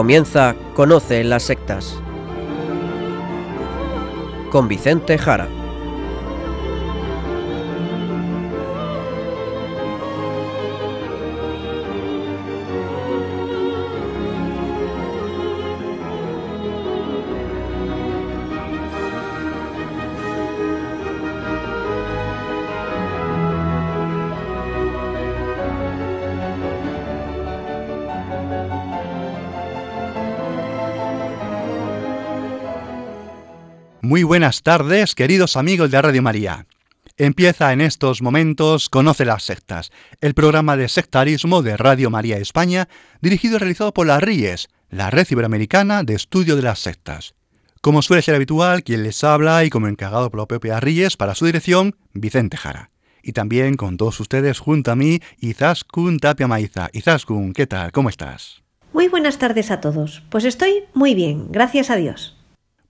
Comienza Conoce las sectas. Con Vicente Jara. Muy buenas tardes, queridos amigos de Radio María. Empieza en estos momentos Conoce las sectas, el programa de sectarismo de Radio María España, dirigido y realizado por la RIES, la Red Iberoamericana de Estudio de las Sectas. Como suele ser habitual, quien les habla y como encargado por la propia RIES para su dirección, Vicente Jara. Y también con todos ustedes junto a mí, Izaskun Tapia Maiza. Izaskun, ¿qué tal? ¿Cómo estás? Muy buenas tardes a todos. Pues estoy muy bien, gracias a Dios.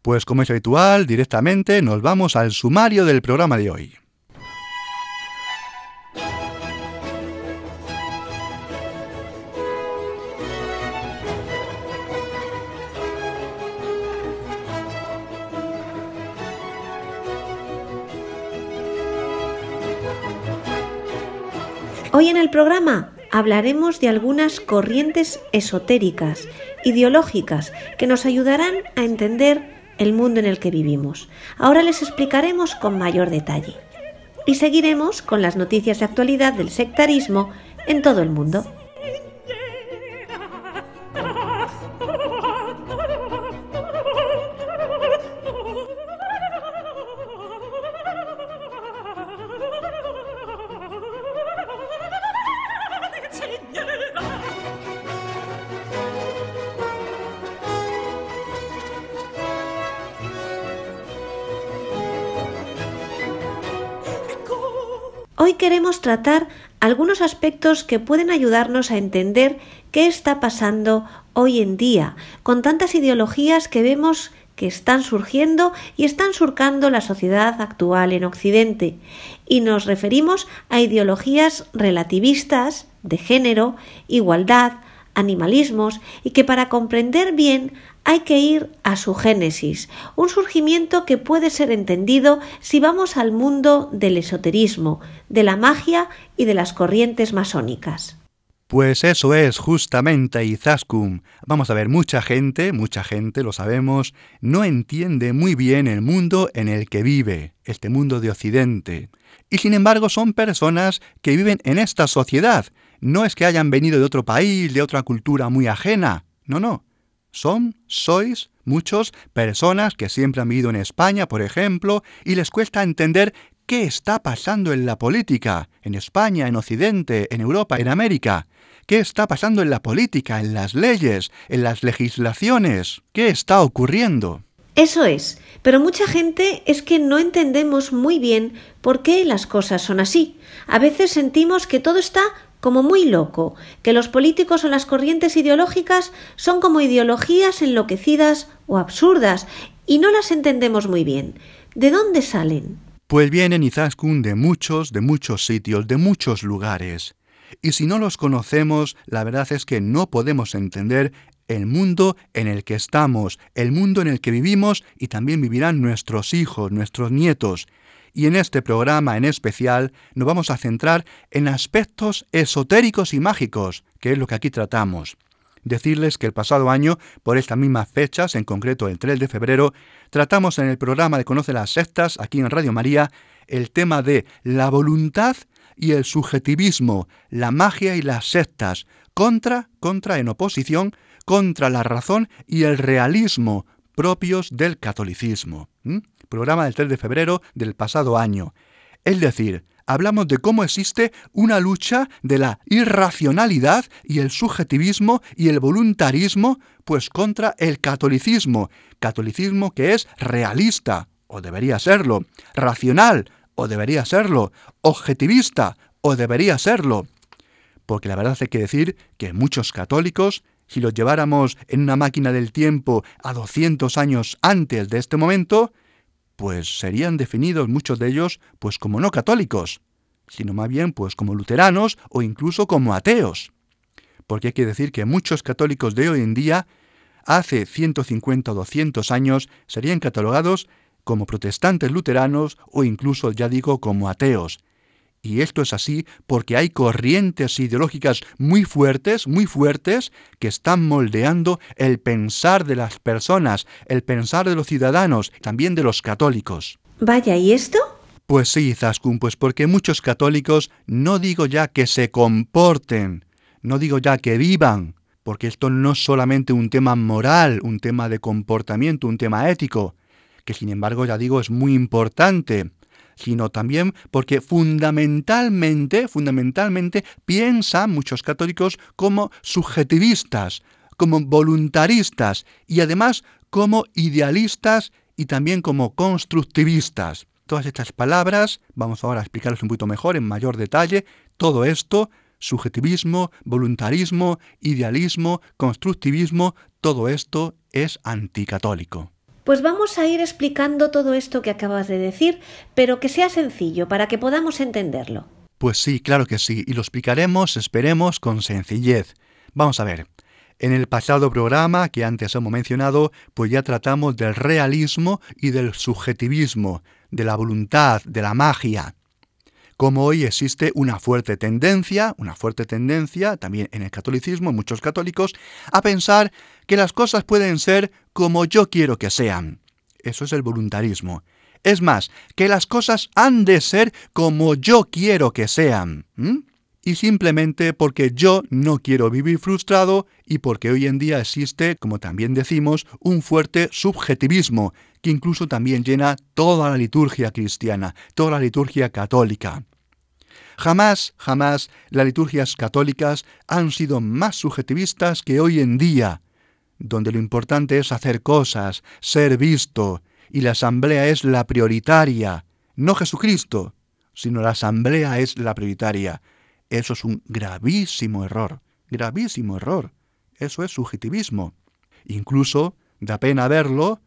Pues como es habitual, directamente nos vamos al sumario del programa de hoy. Hoy en el programa hablaremos de algunas corrientes esotéricas, ideológicas, que nos ayudarán a entender el mundo en el que vivimos. Ahora les explicaremos con mayor detalle. Y seguiremos con las noticias de actualidad del sectarismo en todo el mundo. Hoy queremos tratar algunos aspectos que pueden ayudarnos a entender qué está pasando hoy en día con tantas ideologías que vemos que están surgiendo y están surcando la sociedad actual en Occidente. Y nos referimos a ideologías relativistas, de género, igualdad, animalismos, y que para comprender bien hay que ir a su génesis, un surgimiento que puede ser entendido si vamos al mundo del esoterismo, de la magia y de las corrientes masónicas. Pues eso es justamente Izaskun. Vamos a ver, mucha gente, mucha gente, lo sabemos, no entiende muy bien el mundo en el que vive, este mundo de Occidente. Y sin embargo son personas que viven en esta sociedad. No es que hayan venido de otro país, de otra cultura muy ajena. No, no. Son, sois, muchos personas que siempre han vivido en España, por ejemplo, y les cuesta entender qué está pasando en la política, en España, en Occidente, en Europa, en América. ¿Qué está pasando en la política, en las leyes, en las legislaciones? ¿Qué está ocurriendo? Eso es, pero mucha gente es que no entendemos muy bien por qué las cosas son así. A veces sentimos que todo está como muy loco, que los políticos o las corrientes ideológicas son como ideologías enloquecidas o absurdas y no las entendemos muy bien. ¿De dónde salen? Pues vienen Izaskun de muchos, de muchos sitios, de muchos lugares. Y si no los conocemos, la verdad es que no podemos entender el mundo en el que estamos, el mundo en el que vivimos y también vivirán nuestros hijos, nuestros nietos y en este programa en especial nos vamos a centrar en aspectos esotéricos y mágicos, que es lo que aquí tratamos. Decirles que el pasado año, por estas mismas fechas, en concreto el 3 de febrero, tratamos en el programa de Conoce las Sectas, aquí en Radio María, el tema de la voluntad y el subjetivismo, la magia y las sectas, contra, contra en oposición, contra la razón y el realismo propios del catolicismo programa del 3 de febrero del pasado año. Es decir, hablamos de cómo existe una lucha de la irracionalidad y el subjetivismo y el voluntarismo, pues contra el catolicismo, catolicismo que es realista, o debería serlo, racional, o debería serlo, objetivista, o debería serlo. Porque la verdad hay que decir que muchos católicos, si los lleváramos en una máquina del tiempo a 200 años antes de este momento, pues serían definidos muchos de ellos pues como no católicos, sino más bien pues como luteranos o incluso como ateos. Porque hay que decir que muchos católicos de hoy en día hace 150 o 200 años serían catalogados como protestantes luteranos o incluso, ya digo, como ateos. Y esto es así porque hay corrientes ideológicas muy fuertes, muy fuertes, que están moldeando el pensar de las personas, el pensar de los ciudadanos, también de los católicos. Vaya, ¿y esto? Pues sí, Zaskun, pues porque muchos católicos no digo ya que se comporten, no digo ya que vivan, porque esto no es solamente un tema moral, un tema de comportamiento, un tema ético, que sin embargo ya digo es muy importante, sino también porque fundamentalmente, fundamentalmente piensan muchos católicos como subjetivistas, como voluntaristas y además como idealistas y también como constructivistas. Todas estas palabras, vamos ahora a explicarlas un poquito mejor, en mayor detalle, todo esto, subjetivismo, voluntarismo, idealismo, constructivismo, todo esto es anticatólico. Pues vamos a ir explicando todo esto que acabas de decir, pero que sea sencillo para que podamos entenderlo. Pues sí, claro que sí, y lo explicaremos, esperemos, con sencillez. Vamos a ver. En el pasado programa que antes hemos mencionado, pues ya tratamos del realismo y del subjetivismo, de la voluntad, de la magia. Como hoy existe una fuerte tendencia, una fuerte tendencia también en el catolicismo, en muchos católicos, a pensar que las cosas pueden ser como yo quiero que sean. Eso es el voluntarismo. Es más, que las cosas han de ser como yo quiero que sean. Y simplemente porque yo no quiero vivir frustrado y porque hoy en día existe, como también decimos, un fuerte subjetivismo que incluso también llena toda la liturgia cristiana, toda la liturgia católica. Jamás, jamás las liturgias católicas han sido más subjetivistas que hoy en día donde lo importante es hacer cosas, ser visto, y la asamblea es la prioritaria, no Jesucristo, sino la asamblea es la prioritaria. Eso es un gravísimo error, gravísimo error. Eso es subjetivismo. Incluso, da pena verlo,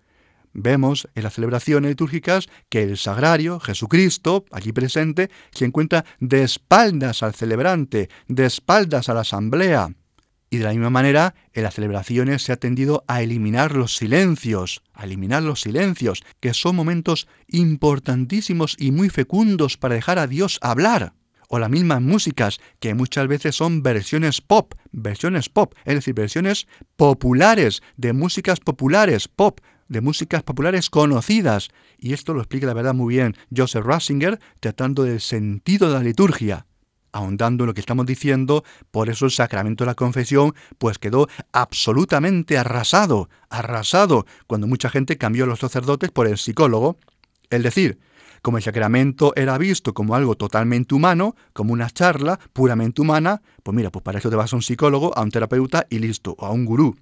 vemos en las celebraciones litúrgicas que el sagrario, Jesucristo, allí presente, se encuentra de espaldas al celebrante, de espaldas a la asamblea. Y de la misma manera, en las celebraciones se ha tendido a eliminar los silencios, a eliminar los silencios, que son momentos importantísimos y muy fecundos para dejar a Dios hablar. O las mismas músicas, que muchas veces son versiones pop, versiones pop, es decir, versiones populares, de músicas populares, pop, de músicas populares conocidas. Y esto lo explica la verdad muy bien Joseph Ratzinger, tratando del sentido de la liturgia ahondando en lo que estamos diciendo, por eso el sacramento de la confesión pues quedó absolutamente arrasado, arrasado, cuando mucha gente cambió a los sacerdotes por el psicólogo. Es decir, como el sacramento era visto como algo totalmente humano, como una charla puramente humana, pues mira, pues para eso te vas a un psicólogo, a un terapeuta y listo, o a un gurú.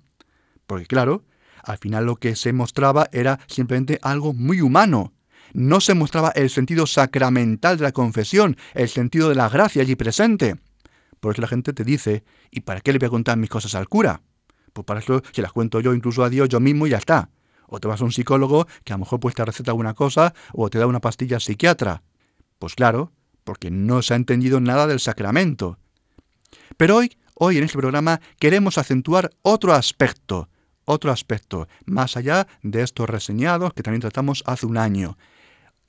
Porque claro, al final lo que se mostraba era simplemente algo muy humano, no se mostraba el sentido sacramental de la confesión, el sentido de la gracia allí presente. Por eso la gente te dice, ¿y para qué le voy a contar mis cosas al cura? Pues para eso se las cuento yo incluso a Dios yo mismo y ya está. O te vas a un psicólogo que a lo mejor pues te receta alguna cosa o te da una pastilla psiquiatra. Pues claro, porque no se ha entendido nada del sacramento. Pero hoy, hoy en este programa queremos acentuar otro aspecto, otro aspecto, más allá de estos reseñados que también tratamos hace un año,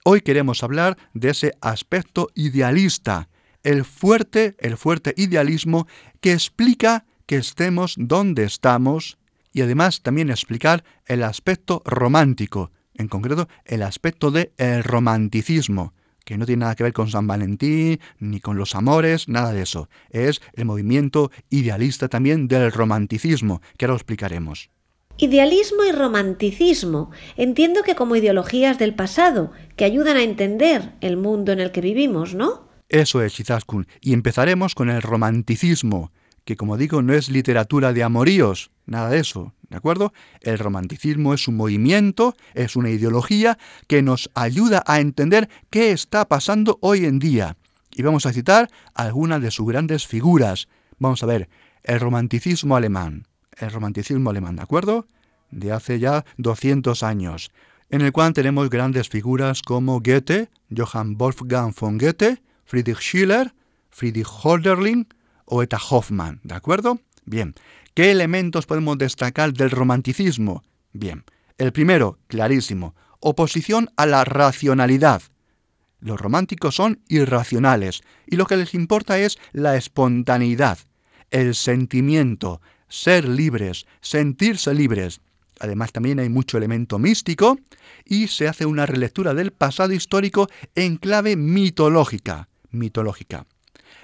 Hoy queremos hablar de ese aspecto idealista, el fuerte, el fuerte idealismo que explica que estemos donde estamos y además también explicar el aspecto romántico, en concreto el aspecto del el romanticismo, que no tiene nada que ver con San Valentín ni con los amores, nada de eso. Es el movimiento idealista también del romanticismo, que ahora lo explicaremos. Idealismo y romanticismo entiendo que como ideologías del pasado, que ayudan a entender el mundo en el que vivimos, ¿no? Eso es, Chizaskun. Y empezaremos con el romanticismo, que como digo no es literatura de amoríos, nada de eso, ¿de acuerdo? El romanticismo es un movimiento, es una ideología que nos ayuda a entender qué está pasando hoy en día. Y vamos a citar algunas de sus grandes figuras. Vamos a ver, el romanticismo alemán, el romanticismo alemán, ¿de acuerdo? De hace ya 200 años, en el cual tenemos grandes figuras como Goethe, Johann Wolfgang von Goethe, Friedrich Schiller, Friedrich Hölderlin o Eta Hoffmann, ¿de acuerdo? Bien, ¿qué elementos podemos destacar del romanticismo? Bien, el primero, clarísimo, oposición a la racionalidad. Los románticos son irracionales y lo que les importa es la espontaneidad, el sentimiento, ser libres, sentirse libres. Además también hay mucho elemento místico y se hace una relectura del pasado histórico en clave mitológica, mitológica.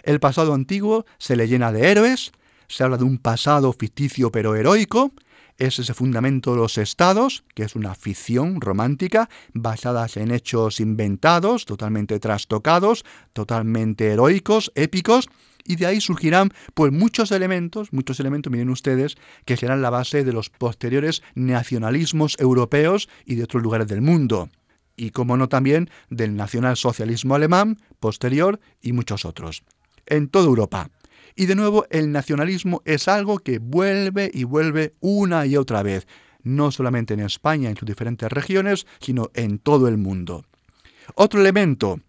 El pasado antiguo se le llena de héroes, se habla de un pasado ficticio pero heroico, es ese fundamento de los estados, que es una ficción romántica basada en hechos inventados, totalmente trastocados, totalmente heroicos, épicos, y de ahí surgirán pues muchos elementos, muchos elementos, miren ustedes, que serán la base de los posteriores nacionalismos europeos y de otros lugares del mundo. Y como no también del nacionalsocialismo alemán posterior y muchos otros. En toda Europa. Y de nuevo, el nacionalismo es algo que vuelve y vuelve una y otra vez, no solamente en España, en sus diferentes regiones, sino en todo el mundo. Otro elemento,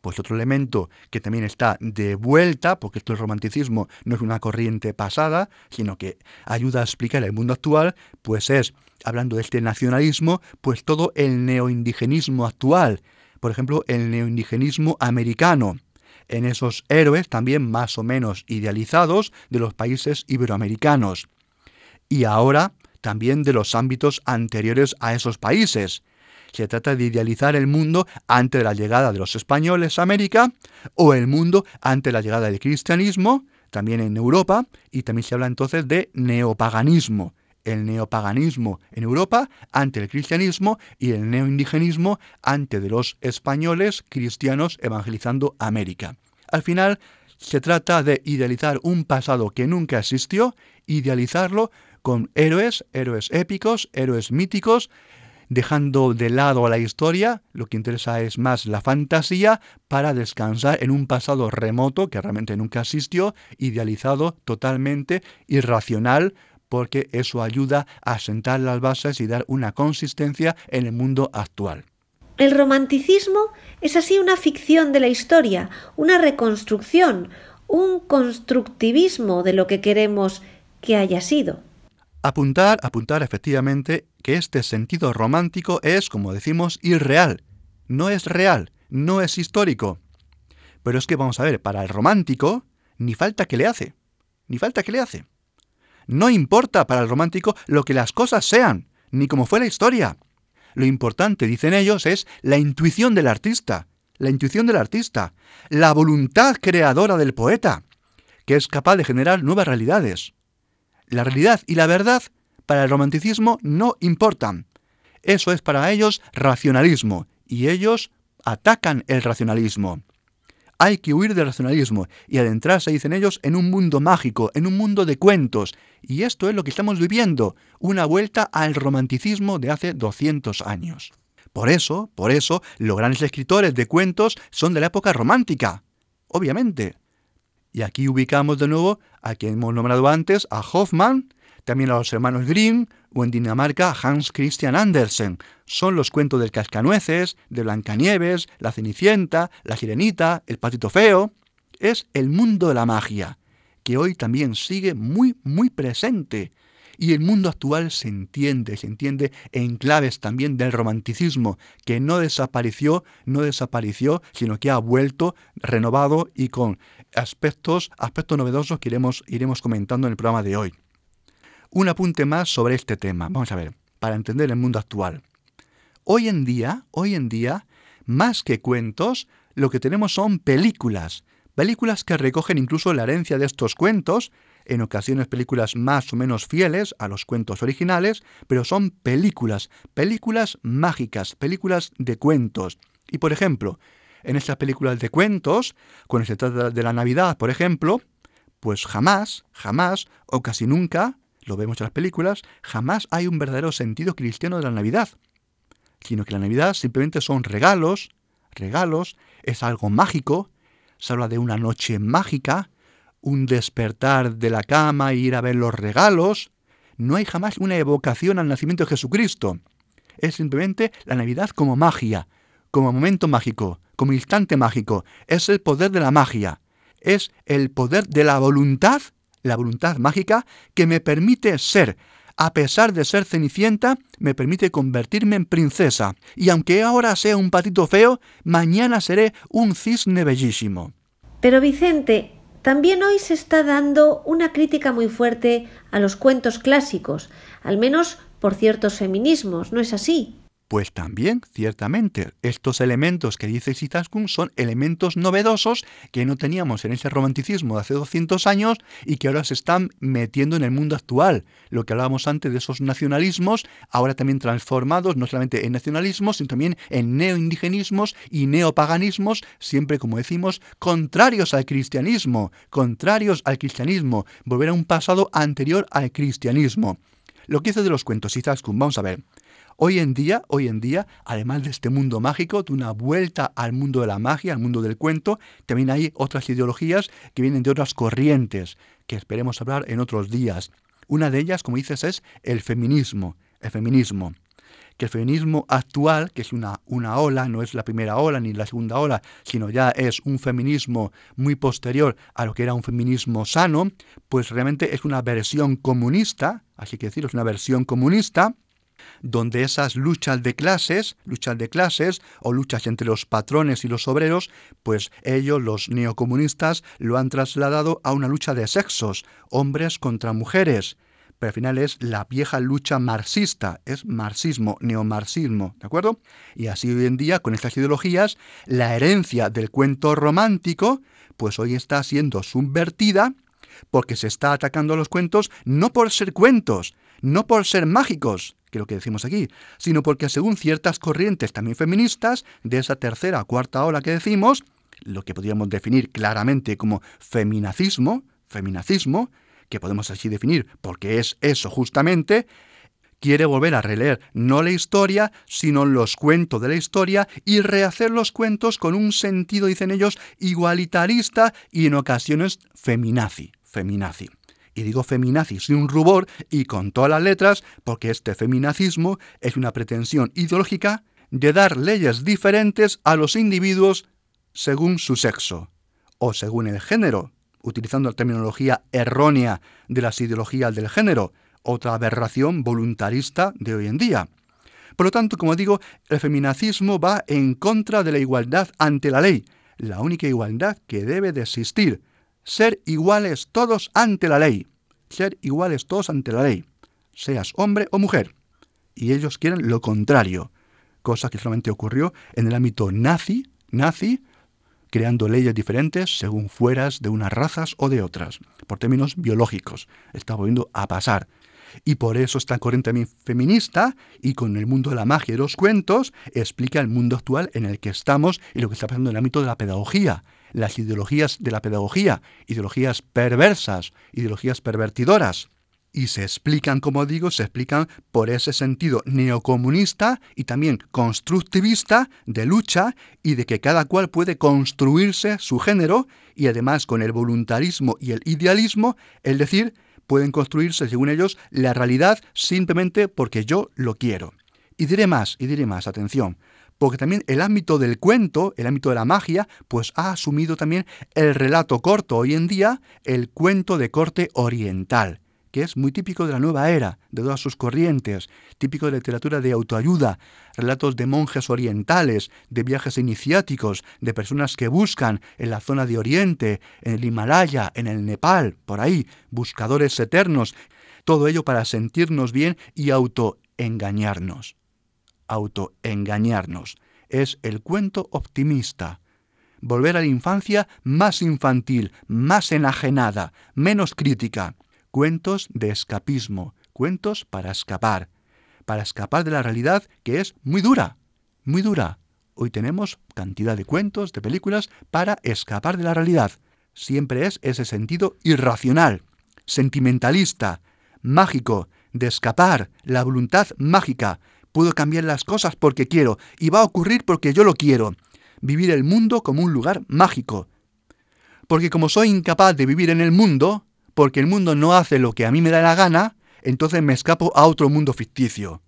pues otro elemento que también está de vuelta, porque esto el romanticismo no es una corriente pasada, sino que ayuda a explicar el mundo actual, pues es, hablando de este nacionalismo, pues todo el neoindigenismo actual. Por ejemplo, el neoindigenismo americano en esos héroes también más o menos idealizados de los países iberoamericanos. Y ahora también de los ámbitos anteriores a esos países. Se trata de idealizar el mundo ante la llegada de los españoles a América o el mundo ante la llegada del cristianismo, también en Europa, y también se habla entonces de neopaganismo, el neopaganismo en Europa ante el cristianismo y el neoindigenismo ante de los españoles cristianos evangelizando América. Al final se trata de idealizar un pasado que nunca existió, idealizarlo con héroes, héroes épicos, héroes míticos, dejando de lado la historia, lo que interesa es más la fantasía, para descansar en un pasado remoto que realmente nunca existió, idealizado totalmente, irracional, porque eso ayuda a sentar las bases y dar una consistencia en el mundo actual. El romanticismo es así una ficción de la historia, una reconstrucción, un constructivismo de lo que queremos que haya sido. Apuntar, apuntar efectivamente que este sentido romántico es, como decimos, irreal. No es real, no es histórico. Pero es que vamos a ver, para el romántico, ni falta que le hace. Ni falta que le hace. No importa para el romántico lo que las cosas sean, ni cómo fue la historia. Lo importante, dicen ellos, es la intuición del artista, la intuición del artista, la voluntad creadora del poeta, que es capaz de generar nuevas realidades. La realidad y la verdad para el romanticismo no importan. Eso es para ellos racionalismo, y ellos atacan el racionalismo. Hay que huir del racionalismo y adentrarse, dicen ellos, en un mundo mágico, en un mundo de cuentos. Y esto es lo que estamos viviendo, una vuelta al romanticismo de hace 200 años. Por eso, por eso, los grandes escritores de cuentos son de la época romántica. Obviamente. Y aquí ubicamos de nuevo a quien hemos nombrado antes, a Hoffman, también a los hermanos Grimm o en Dinamarca Hans Christian Andersen. Son los cuentos del Cascanueces, de Blancanieves, la Cenicienta, la Sirenita, el Patito Feo. Es el mundo de la magia, que hoy también sigue muy, muy presente. Y el mundo actual se entiende, se entiende en claves también del romanticismo, que no desapareció, no desapareció, sino que ha vuelto renovado y con aspectos, aspectos novedosos que iremos, iremos comentando en el programa de hoy un apunte más sobre este tema. Vamos a ver, para entender el mundo actual. Hoy en día, hoy en día, más que cuentos, lo que tenemos son películas. Películas que recogen incluso la herencia de estos cuentos, en ocasiones películas más o menos fieles a los cuentos originales, pero son películas, películas mágicas, películas de cuentos. Y por ejemplo, en estas películas de cuentos, cuando se trata de la Navidad, por ejemplo, pues jamás, jamás o casi nunca lo vemos en las películas, jamás hay un verdadero sentido cristiano de la Navidad, sino que la Navidad simplemente son regalos, regalos, es algo mágico, se habla de una noche mágica, un despertar de la cama e ir a ver los regalos, no hay jamás una evocación al nacimiento de Jesucristo. Es simplemente la Navidad como magia, como momento mágico, como instante mágico. Es el poder de la magia. Es el poder de la voluntad la voluntad mágica que me permite ser, a pesar de ser cenicienta, me permite convertirme en princesa. Y aunque ahora sea un patito feo, mañana seré un cisne bellísimo. Pero Vicente, también hoy se está dando una crítica muy fuerte a los cuentos clásicos, al menos por ciertos feminismos, ¿no es así? Pues también, ciertamente, estos elementos que dice Sitaskun son elementos novedosos que no teníamos en ese romanticismo de hace 200 años y que ahora se están metiendo en el mundo actual. Lo que hablábamos antes de esos nacionalismos, ahora también transformados no solamente en nacionalismos, sino también en neoindigenismos y neopaganismos, siempre, como decimos, contrarios al cristianismo, contrarios al cristianismo, volver a un pasado anterior al cristianismo. Lo que dice de los cuentos Izaskun, vamos a ver. Hoy en día, hoy en día, además de este mundo mágico, de una vuelta al mundo de la magia, al mundo del cuento, también hay otras ideologías que vienen de otras corrientes, que esperemos hablar en otros días. Una de ellas, como dices, es el feminismo. El feminismo. Que el feminismo actual, que es una, una ola, no es la primera ola ni la segunda ola, sino ya es un feminismo muy posterior a lo que era un feminismo sano, pues realmente es una versión comunista, así que decir, es una versión comunista, donde esas luchas de clases, luchas de clases o luchas entre los patrones y los obreros, pues ellos, los neocomunistas, lo han trasladado a una lucha de sexos, hombres contra mujeres. Pero al final es la vieja lucha marxista, es marxismo, neomarxismo, ¿de acuerdo? Y así hoy en día, con estas ideologías, la herencia del cuento romántico, pues hoy está siendo subvertida porque se está atacando a los cuentos no por ser cuentos, no por ser mágicos, que lo que decimos aquí, sino porque según ciertas corrientes también feministas de esa tercera o cuarta ola que decimos, lo que podríamos definir claramente como feminacismo, feminacismo, que podemos así definir porque es eso justamente, quiere volver a releer no la historia, sino los cuentos de la historia y rehacer los cuentos con un sentido, dicen ellos, igualitarista y en ocasiones feminazi. Y digo feminazi sin un rubor y con todas las letras, porque este feminacismo es una pretensión ideológica de dar leyes diferentes a los individuos según su sexo o según el género, utilizando la terminología errónea de las ideologías del género, otra aberración voluntarista de hoy en día. Por lo tanto, como digo, el feminacismo va en contra de la igualdad ante la ley, la única igualdad que debe de existir, ser iguales todos ante la ley, ser iguales todos ante la ley, seas hombre o mujer. Y ellos quieren lo contrario, cosa que solamente ocurrió en el ámbito nazi, nazi, creando leyes diferentes según fueras de unas razas o de otras, por términos biológicos. Está volviendo a pasar. Y por eso esta corriente feminista y con el mundo de la magia y los cuentos explica el mundo actual en el que estamos y lo que está pasando en el ámbito de la pedagogía las ideologías de la pedagogía, ideologías perversas, ideologías pervertidoras. Y se explican, como digo, se explican por ese sentido neocomunista y también constructivista de lucha y de que cada cual puede construirse su género y además con el voluntarismo y el idealismo, es decir, pueden construirse, según ellos, la realidad simplemente porque yo lo quiero. Y diré más, y diré más, atención, porque también el ámbito del cuento, el ámbito de la magia, pues ha asumido también el relato corto hoy en día, el cuento de corte oriental, que es muy típico de la nueva era, de todas sus corrientes, típico de literatura de autoayuda, relatos de monjes orientales, de viajes iniciáticos, de personas que buscan en la zona de Oriente, en el Himalaya, en el Nepal, por ahí, buscadores eternos, todo ello para sentirnos bien y autoengañarnos autoengañarnos. Es el cuento optimista. Volver a la infancia más infantil, más enajenada, menos crítica. Cuentos de escapismo, cuentos para escapar, para escapar de la realidad que es muy dura, muy dura. Hoy tenemos cantidad de cuentos, de películas para escapar de la realidad. Siempre es ese sentido irracional, sentimentalista, mágico, de escapar, la voluntad mágica, Puedo cambiar las cosas porque quiero y va a ocurrir porque yo lo quiero. Vivir el mundo como un lugar mágico. Porque como soy incapaz de vivir en el mundo, porque el mundo no hace lo que a mí me da la gana, entonces me escapo a otro mundo ficticio.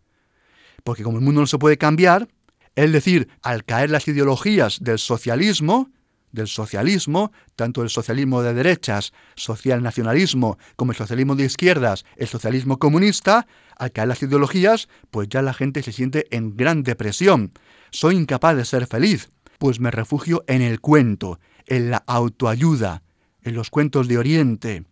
Porque como el mundo no se puede cambiar, es decir, al caer las ideologías del socialismo, del socialismo, tanto el socialismo de derechas, social nacionalismo, como el socialismo de izquierdas, el socialismo comunista, al caer las ideologías, pues ya la gente se siente en gran depresión. Soy incapaz de ser feliz, pues me refugio en el cuento, en la autoayuda, en los cuentos de Oriente,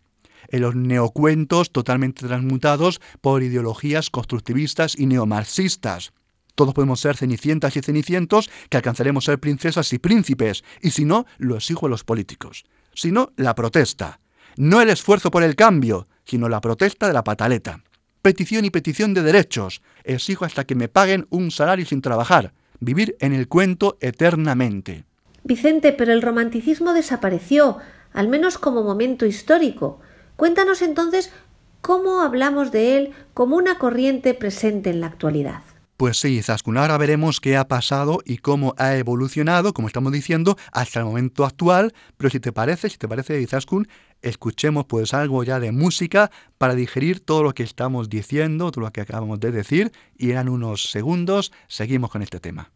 en los neocuentos totalmente transmutados por ideologías constructivistas y neomarxistas. Todos podemos ser cenicientas y cenicientos que alcanzaremos ser princesas y príncipes, y si no, lo exijo a los políticos. Si no, la protesta. No el esfuerzo por el cambio, sino la protesta de la pataleta. Petición y petición de derechos. Exijo hasta que me paguen un salario sin trabajar. Vivir en el cuento eternamente. Vicente, pero el romanticismo desapareció, al menos como momento histórico. Cuéntanos entonces cómo hablamos de él como una corriente presente en la actualidad. Pues sí, Zaskun, ahora veremos qué ha pasado y cómo ha evolucionado, como estamos diciendo, hasta el momento actual, pero si te parece, si te parece, Zaskun, escuchemos pues algo ya de música para digerir todo lo que estamos diciendo, todo lo que acabamos de decir, y en unos segundos seguimos con este tema.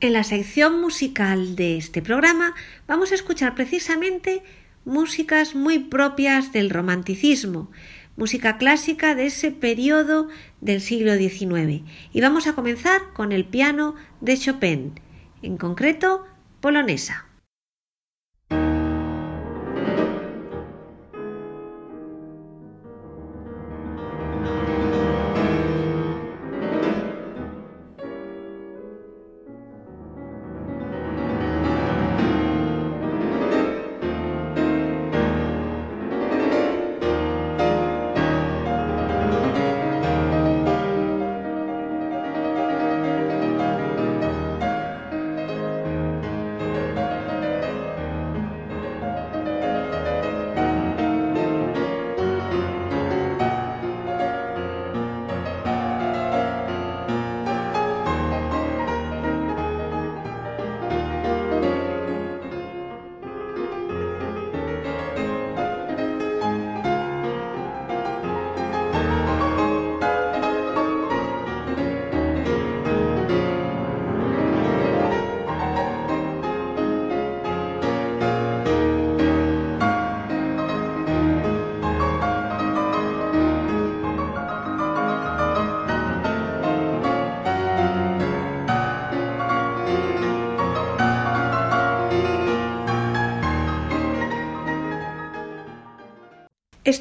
En la sección musical de este programa vamos a escuchar precisamente músicas muy propias del romanticismo, música clásica de ese periodo del siglo XIX. Y vamos a comenzar con el piano de Chopin, en concreto polonesa.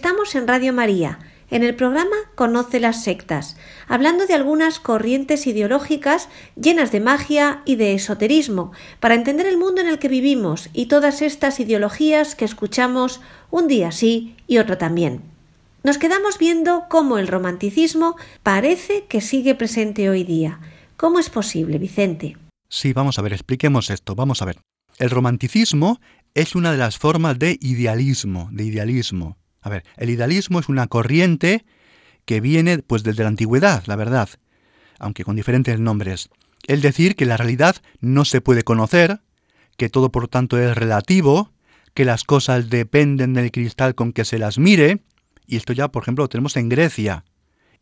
Estamos en Radio María, en el programa Conoce las sectas, hablando de algunas corrientes ideológicas llenas de magia y de esoterismo, para entender el mundo en el que vivimos y todas estas ideologías que escuchamos un día sí y otro también. Nos quedamos viendo cómo el romanticismo parece que sigue presente hoy día. ¿Cómo es posible, Vicente? Sí, vamos a ver, expliquemos esto, vamos a ver. El romanticismo es una de las formas de idealismo, de idealismo. A ver, el idealismo es una corriente que viene pues desde la antigüedad, la verdad, aunque con diferentes nombres. Es decir, que la realidad no se puede conocer, que todo por tanto es relativo, que las cosas dependen del cristal con que se las mire, y esto ya, por ejemplo, lo tenemos en Grecia,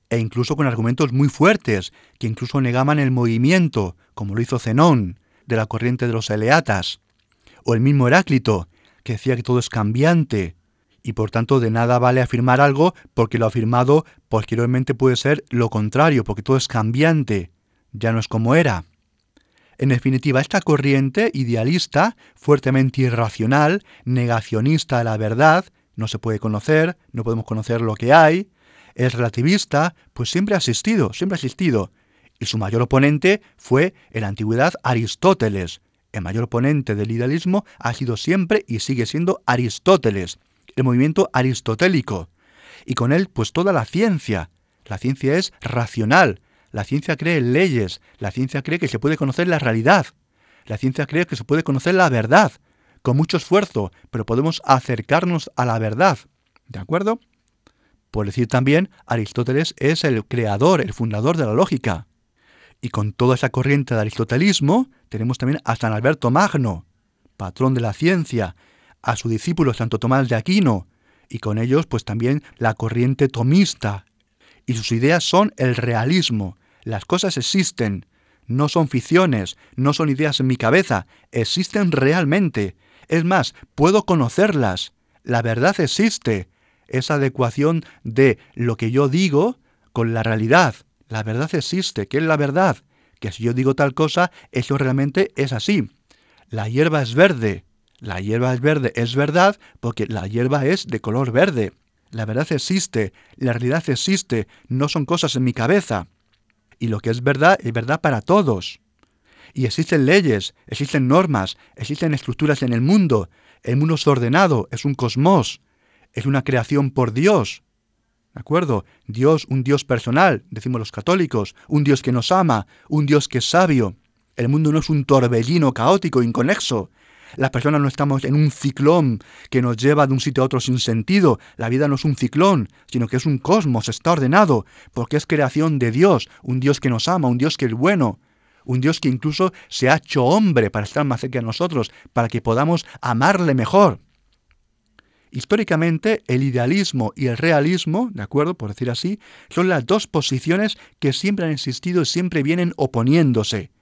e incluso con argumentos muy fuertes, que incluso negaban el movimiento, como lo hizo Zenón, de la corriente de los eleatas, o el mismo Heráclito, que decía que todo es cambiante, y por tanto de nada vale afirmar algo porque lo afirmado posteriormente puede ser lo contrario, porque todo es cambiante, ya no es como era. En definitiva, esta corriente idealista, fuertemente irracional, negacionista de la verdad, no se puede conocer, no podemos conocer lo que hay, es relativista, pues siempre ha existido, siempre ha existido. Y su mayor oponente fue en la antigüedad Aristóteles. El mayor oponente del idealismo ha sido siempre y sigue siendo Aristóteles el movimiento aristotélico. Y con él, pues toda la ciencia. La ciencia es racional. La ciencia cree en leyes. La ciencia cree que se puede conocer la realidad. La ciencia cree que se puede conocer la verdad. Con mucho esfuerzo, pero podemos acercarnos a la verdad. ¿De acuerdo? Por decir también, Aristóteles es el creador, el fundador de la lógica. Y con toda esa corriente de aristotelismo tenemos también a San Alberto Magno, patrón de la ciencia, a sus discípulos Santo Tomás de Aquino, y con ellos pues también la corriente tomista. Y sus ideas son el realismo. Las cosas existen, no son ficciones, no son ideas en mi cabeza, existen realmente. Es más, puedo conocerlas. La verdad existe. Esa adecuación de lo que yo digo con la realidad. La verdad existe. ¿Qué es la verdad? Que si yo digo tal cosa, eso realmente es así. La hierba es verde. La hierba es verde es verdad porque la hierba es de color verde. La verdad existe, la realidad existe, no son cosas en mi cabeza. Y lo que es verdad es verdad para todos. Y existen leyes, existen normas, existen estructuras en el mundo. El mundo es ordenado, es un cosmos, es una creación por Dios. ¿De acuerdo? Dios, un Dios personal, decimos los católicos, un Dios que nos ama, un Dios que es sabio. El mundo no es un torbellino caótico, inconexo. Las personas no estamos en un ciclón que nos lleva de un sitio a otro sin sentido. La vida no es un ciclón, sino que es un cosmos, está ordenado, porque es creación de Dios, un Dios que nos ama, un Dios que es bueno, un Dios que incluso se ha hecho hombre para estar más cerca de nosotros, para que podamos amarle mejor. Históricamente, el idealismo y el realismo, ¿de acuerdo? Por decir así, son las dos posiciones que siempre han existido y siempre vienen oponiéndose.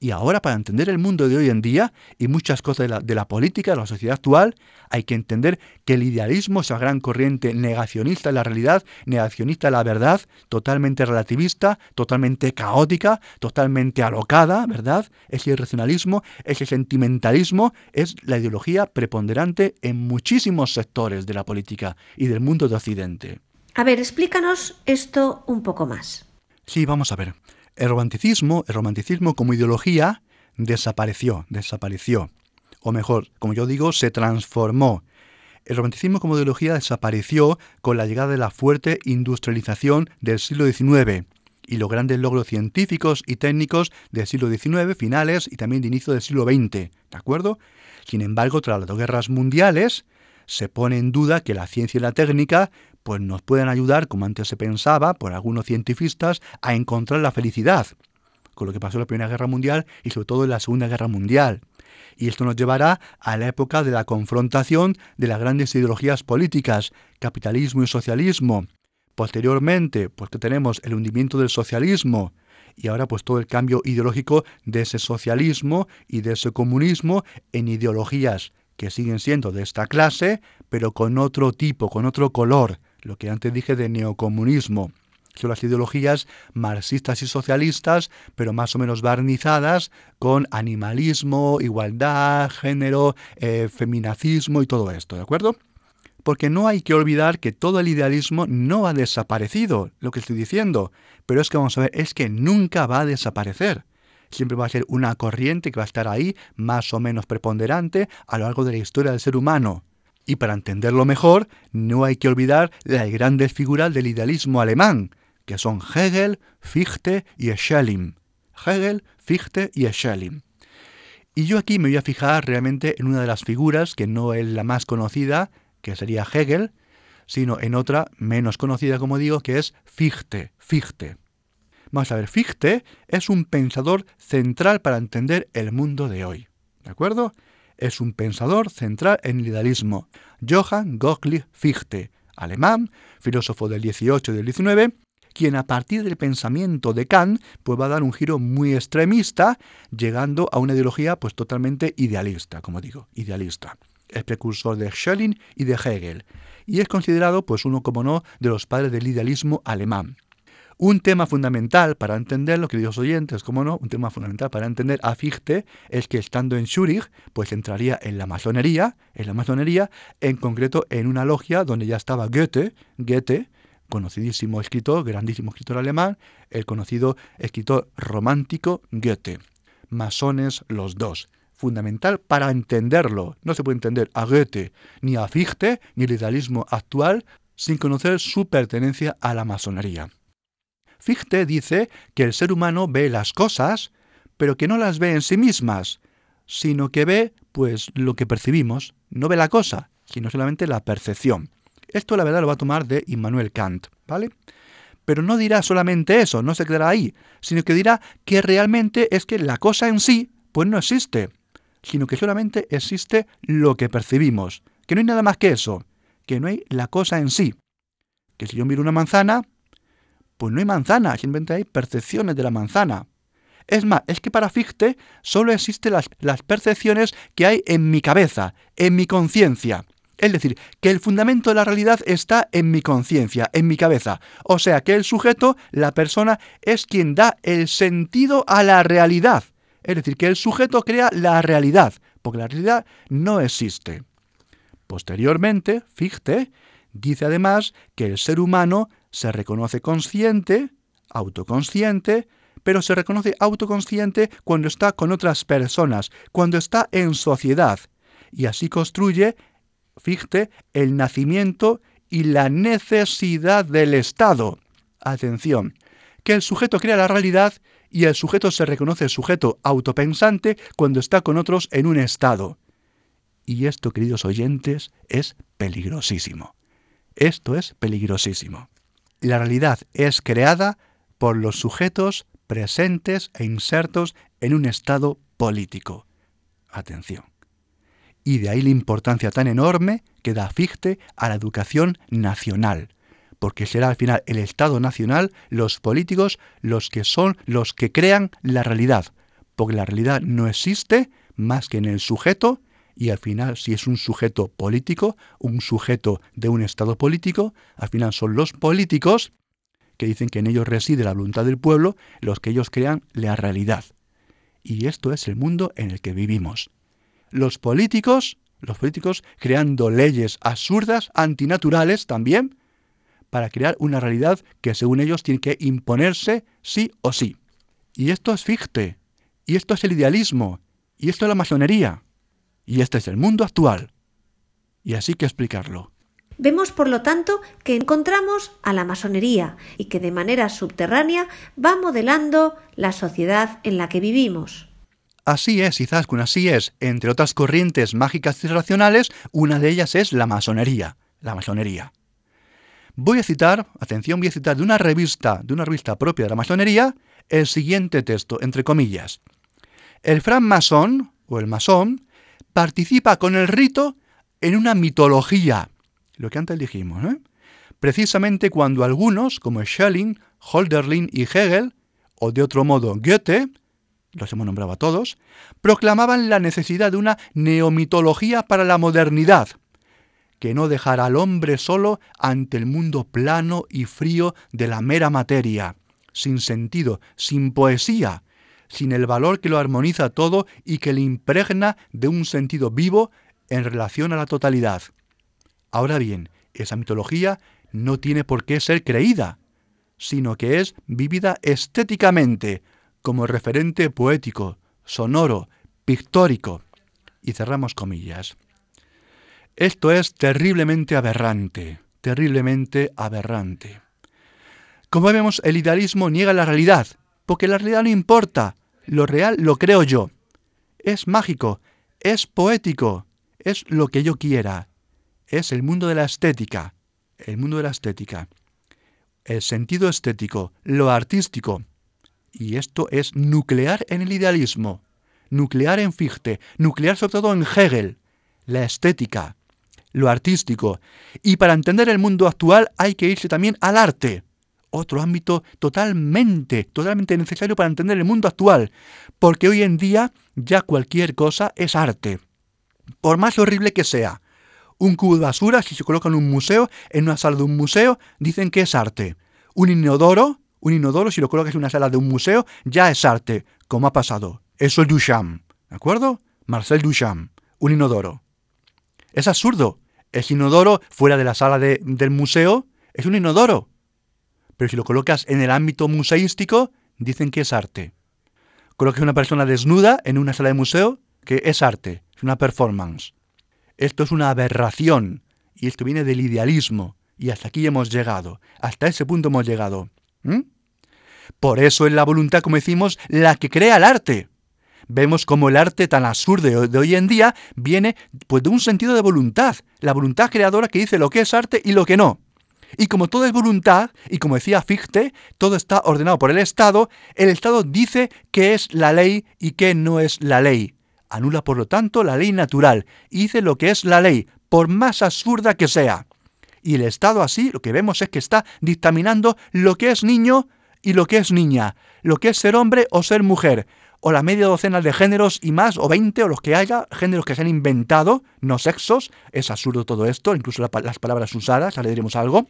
Y ahora para entender el mundo de hoy en día y muchas cosas de la, política, de la sociedad actual, hay que entender que el idealismo es la gran corriente negacionista de la realidad, negacionista de la verdad, totalmente relativista, totalmente caótica, totalmente alocada, ¿verdad? Ese irracionalismo, ese sentimentalismo es la ideología preponderante en muchísimos sectores de la política y del mundo de Occidente. A ver, explícanos esto un poco más. Sí, vamos a ver. El romanticismo, el romanticismo como ideología, desapareció, desapareció. O mejor, como yo digo, se transformó. El romanticismo como ideología desapareció con la llegada de la fuerte industrialización del siglo XIX y los grandes logros científicos y técnicos del siglo XIX, finales y también de inicio del siglo XX. ¿De acuerdo? Sin embargo, tras las dos guerras mundiales, se pone en duda que la ciencia y la técnica pues nos pueden ayudar, como antes se pensaba por algunos científicos, a encontrar la felicidad, con lo que pasó en la Primera Guerra Mundial y sobre todo en la Segunda Guerra Mundial. Y esto nos llevará a la época de la confrontación de las grandes ideologías políticas, capitalismo y socialismo. Posteriormente, pues que tenemos el hundimiento del socialismo, y ahora pues todo el cambio ideológico de ese socialismo y de ese comunismo en ideologías que siguen siendo de esta clase, pero con otro tipo, con otro color, lo que antes dije de neocomunismo. Son las ideologías marxistas y socialistas, pero más o menos barnizadas con animalismo, igualdad, género, eh, feminacismo y todo esto, ¿de acuerdo? Porque no hay que olvidar que todo el idealismo no ha desaparecido, lo que estoy diciendo, pero es que vamos a ver, es que nunca va a desaparecer siempre va a ser una corriente que va a estar ahí, más o menos preponderante, a lo largo de la historia del ser humano. Y para entenderlo mejor, no hay que olvidar las grandes figuras del idealismo alemán, que son Hegel, Fichte y Schelling. Hegel, Fichte y Schelling. Y yo aquí me voy a fijar realmente en una de las figuras que no es la más conocida, que sería Hegel, sino en otra menos conocida, como digo, que es Fichte. Fichte. Vamos a ver, Fichte es un pensador central para entender el mundo de hoy. ¿De acuerdo? Es un pensador central en el idealismo. Johann Gottlieb Fichte, alemán, filósofo del 18 y del 19, quien a partir del pensamiento de Kant pues va a dar un giro muy extremista, llegando a una ideología pues totalmente idealista, como digo, idealista. Es precursor de Schelling y de Hegel, y es considerado pues uno, como no, de los padres del idealismo alemán. Un tema fundamental para entenderlo, queridos oyentes, como no, un tema fundamental para entender a Fichte es que estando en Zúrich, pues entraría en la masonería, en la masonería, en concreto en una logia donde ya estaba Goethe, Goethe, conocidísimo escritor, grandísimo escritor alemán, el conocido escritor romántico Goethe. Masones los dos. Fundamental para entenderlo. No se puede entender a Goethe, ni a Fichte, ni el idealismo actual, sin conocer su pertenencia a la masonería. Fichte dice que el ser humano ve las cosas, pero que no las ve en sí mismas, sino que ve, pues, lo que percibimos. No ve la cosa, sino solamente la percepción. Esto la verdad lo va a tomar de Immanuel Kant, ¿vale? Pero no dirá solamente eso, no se quedará ahí, sino que dirá que realmente es que la cosa en sí, pues no existe, sino que solamente existe lo que percibimos, que no hay nada más que eso, que no hay la cosa en sí. Que si yo miro una manzana, pues no hay manzana, simplemente hay percepciones de la manzana. Es más, es que para Fichte solo existen las, percepciones que hay en mi cabeza, en mi conciencia. Es decir, que el fundamento de la realidad está en mi conciencia, en mi cabeza. O sea, que el sujeto, la persona, es quien da el sentido a la realidad. Es decir, que el sujeto crea la realidad, porque la realidad no existe. Posteriormente, Fichte dice además que el ser humano se reconoce consciente, autoconsciente, pero se reconoce autoconsciente cuando está con otras personas, cuando está en sociedad, y así construye, Fichte, el nacimiento y la necesidad del Estado. Atención, que el sujeto crea la realidad y el sujeto se reconoce sujeto autopensante cuando está con otros en un estado. Y esto, queridos oyentes, es peligrosísimo. Esto es peligrosísimo. La realidad es creada por los sujetos presentes e insertos en un estado político. Atención. Y de ahí la importancia tan enorme que da Fichte a la educación nacional, porque será al final el Estado nacional, los políticos, los que son los que crean la realidad, porque la realidad no existe más que en el sujeto, y al final si es un sujeto político, un sujeto de un Estado político, al final son los políticos que dicen que en ellos reside la voluntad del pueblo, los que ellos crean la realidad. Y esto es el mundo en el que vivimos. Los políticos, los políticos creando leyes absurdas, antinaturales también, para crear una realidad que según ellos tiene que imponerse sí o sí. Y esto es Fichte, y esto es el idealismo, y esto es la masonería, y este es el mundo actual. Y así que explicarlo. Vemos, por lo tanto, que encontramos a la masonería y que de manera subterránea va modelando la sociedad en la que vivimos. Así es, Izaskun, así es. Entre otras corrientes mágicas y racionales, una de ellas es la masonería. La masonería. Voy a citar, atención, voy a citar de una revista, de una revista propia de la masonería, el siguiente texto, entre comillas. El masón, o el masón, participa con el rito en una mitología, lo que antes dijimos, precisamente cuando algunos, como Schelling, Holderlin y Hegel, o de otro modo Goethe, los hemos nombrado a todos, proclamaban la necesidad de una neomitología para la modernidad, que no dejará al hombre solo ante el mundo plano y frío de la mera materia, sin sentido, sin poesía, sin el valor que lo armoniza todo y que le impregna de un sentido vivo en relación a la totalidad. Ahora bien, esa mitología no tiene por qué ser creída, sino que es vivida estéticamente, como referente poético, sonoro, pictórico. Y cerramos comillas. Esto es terriblemente aberrante, terriblemente aberrante. Como vemos, el idealismo niega la realidad, porque la realidad no importa, lo real lo creo yo. Es mágico, es poético, es lo que yo quiera. Es el mundo de la estética, el mundo de la estética. El sentido estético, lo artístico. Y esto es nuclear en el idealismo, nuclear en Fichte, nuclear sobre todo en Hegel, la estética, lo artístico. Y para entender el mundo actual hay que irse también al arte, otro ámbito totalmente, totalmente necesario para entender el mundo actual, porque hoy en día ya cualquier cosa es arte, por más horrible que sea. Un cubo de basura, si se coloca en un museo, en una sala de un museo, dicen que es arte. Un inodoro, un inodoro, si lo colocas en una sala de un museo, ya es arte, como ha pasado. Eso es Duchamp, ¿de acuerdo? Marcel Duchamp, un inodoro. Es absurdo, el inodoro fuera de la sala del museo es un inodoro. Pero si lo colocas en el ámbito museístico, dicen que es arte. Colocas una persona desnuda en una sala de museo, que es arte, es una performance. Esto es una aberración y esto viene del idealismo. Y hasta aquí hemos llegado, hasta ese punto hemos llegado. Por eso es la voluntad, como decimos, la que crea el arte vemos como el arte tan absurdo de hoy en día viene pues, de un sentido de voluntad, la voluntad creadora que dice lo que es arte y lo que no. Y como todo es voluntad, y como decía Fichte, todo está ordenado por el Estado, el Estado dice qué es la ley y qué no es la ley. Anula, por lo tanto, la ley natural y dice lo que es la ley, por más absurda que sea. Y el Estado así lo que vemos es que está dictaminando lo que es niño y lo que es niña, lo que es ser hombre o ser mujer, o la media docena de géneros y más, o 20, o los que haya, géneros que se han inventado, no sexos, es absurdo todo esto, incluso las palabras usadas, ahora diremos algo,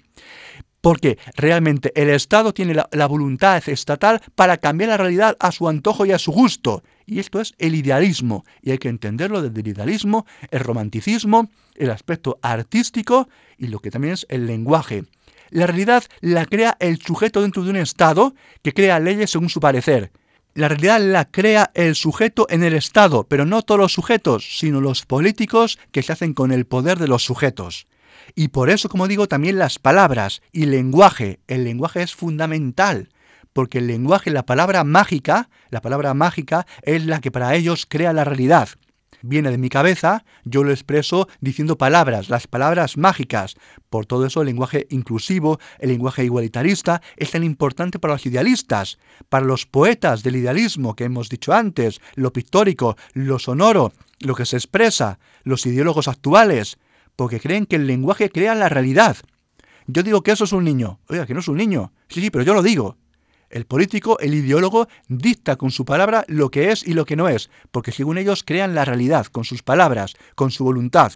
porque realmente el Estado tiene la, voluntad estatal para cambiar la realidad a su antojo y a su gusto. Y esto es el idealismo, y hay que entenderlo desde el idealismo, el romanticismo, el aspecto artístico y lo que también es el lenguaje. La realidad la crea el sujeto dentro de un Estado que crea leyes según su parecer. La realidad la crea el sujeto en el Estado, pero no todos los sujetos, sino los políticos que se hacen con el poder de los sujetos. Y por eso, como digo, también las palabras y lenguaje. El lenguaje es fundamental, porque el lenguaje, la palabra mágica, la palabra mágica es la que para ellos crea la realidad viene de mi cabeza, yo lo expreso diciendo palabras, las palabras mágicas. Por todo eso el lenguaje inclusivo, el lenguaje igualitarista es tan importante para los idealistas, para los poetas del idealismo que hemos dicho antes, lo pictórico, lo sonoro, lo que se expresa, los ideólogos actuales, porque creen que el lenguaje crea la realidad. Yo digo que eso es un niño. Oiga, que no es un niño. Sí, sí, pero yo lo digo. El político, el ideólogo, dicta con su palabra lo que es y lo que no es, porque según ellos crean la realidad con sus palabras, con su voluntad.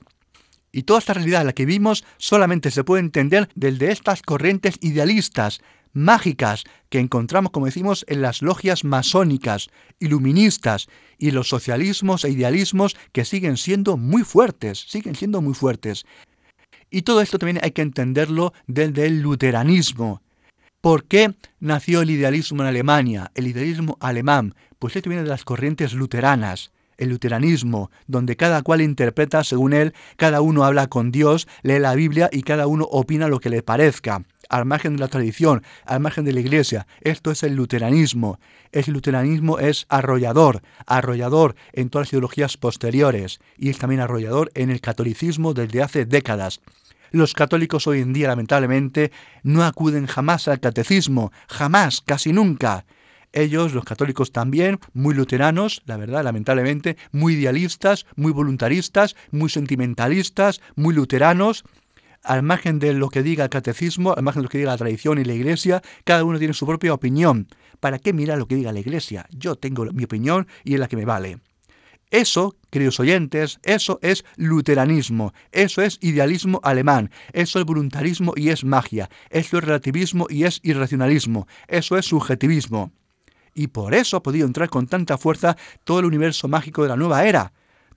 Y toda esta realidad la que vimos solamente se puede entender desde estas corrientes idealistas, mágicas, que encontramos, como decimos, en las logias masónicas, iluministas y los socialismos e idealismos que siguen siendo muy fuertes, siguen siendo muy fuertes. Y todo esto también hay que entenderlo desde el luteranismo, ¿Por qué nació el idealismo en Alemania, el idealismo alemán? Pues esto viene de las corrientes luteranas, el luteranismo, donde cada cual interpreta según él, cada uno habla con Dios, lee la Biblia y cada uno opina lo que le parezca, al margen de la tradición, al margen de la iglesia. Esto es el luteranismo. El luteranismo es arrollador, arrollador en todas las ideologías posteriores y es también arrollador en el catolicismo desde hace décadas. Los católicos hoy en día, lamentablemente, no acuden jamás al catecismo, jamás, casi nunca. Ellos, los católicos también, muy luteranos, la verdad, lamentablemente, muy idealistas, muy voluntaristas, muy sentimentalistas, muy luteranos, al margen de lo que diga el catecismo, al margen de lo que diga la tradición y la iglesia, cada uno tiene su propia opinión. ¿Para qué mirar lo que diga la iglesia? Yo tengo mi opinión y es la que me vale. Eso, queridos oyentes, eso es luteranismo, eso es idealismo alemán, eso es voluntarismo y es magia, eso es relativismo y es irracionalismo, eso es subjetivismo. Y por eso ha podido entrar con tanta fuerza todo el universo mágico de la nueva era.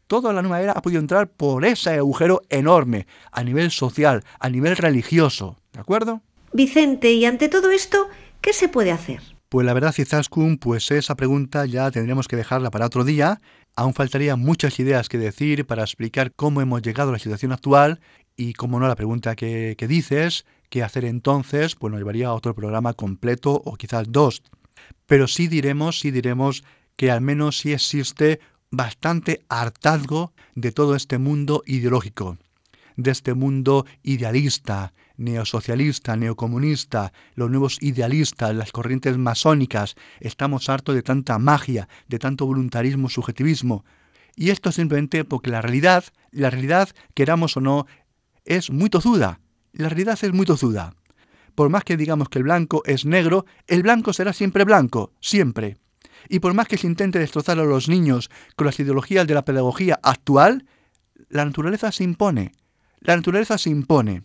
Toda la nueva era ha podido entrar por ese agujero enorme, a nivel social, a nivel religioso. ¿De acuerdo? Vicente, y ante todo esto, ¿qué se puede hacer? Pues la verdad, Cizaskun, pues esa pregunta ya tendríamos que dejarla para otro día Aún faltarían muchas ideas que decir para explicar cómo hemos llegado a la situación actual y, como no, la pregunta que, dices, qué hacer entonces, pues nos llevaría a otro programa completo o quizás dos. Pero sí diremos, sí diremos que al menos sí existe bastante hartazgo de todo este mundo ideológico, de este mundo idealista, neosocialista, neocomunista, los nuevos idealistas, las corrientes masónicas, estamos hartos de tanta magia, de tanto voluntarismo, subjetivismo. Y esto simplemente porque la realidad, la realidad, queramos o no, es muy tozuda. La realidad es muy tozuda. Por más que digamos que el blanco es negro, el blanco será siempre blanco, siempre. Y por más que se intente destrozar a los niños con las ideologías de la pedagogía actual, la naturaleza se impone. La naturaleza se impone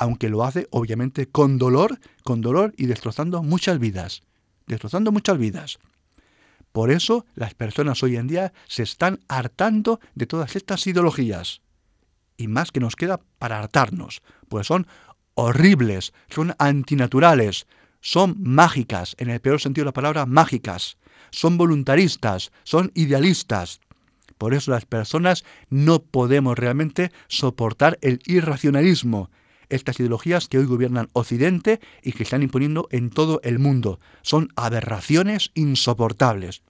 aunque lo hace obviamente con dolor, con dolor y destrozando muchas vidas, destrozando muchas vidas. Por eso las personas hoy en día se están hartando de todas estas ideologías. Y más que nos queda para hartarnos, pues son horribles, son antinaturales, son mágicas, en el peor sentido de la palabra, mágicas, son voluntaristas, son idealistas. Por eso las personas no podemos realmente soportar el irracionalismo, estas ideologías que hoy gobiernan Occidente y que están imponiendo en todo el mundo. Son aberraciones insoportables.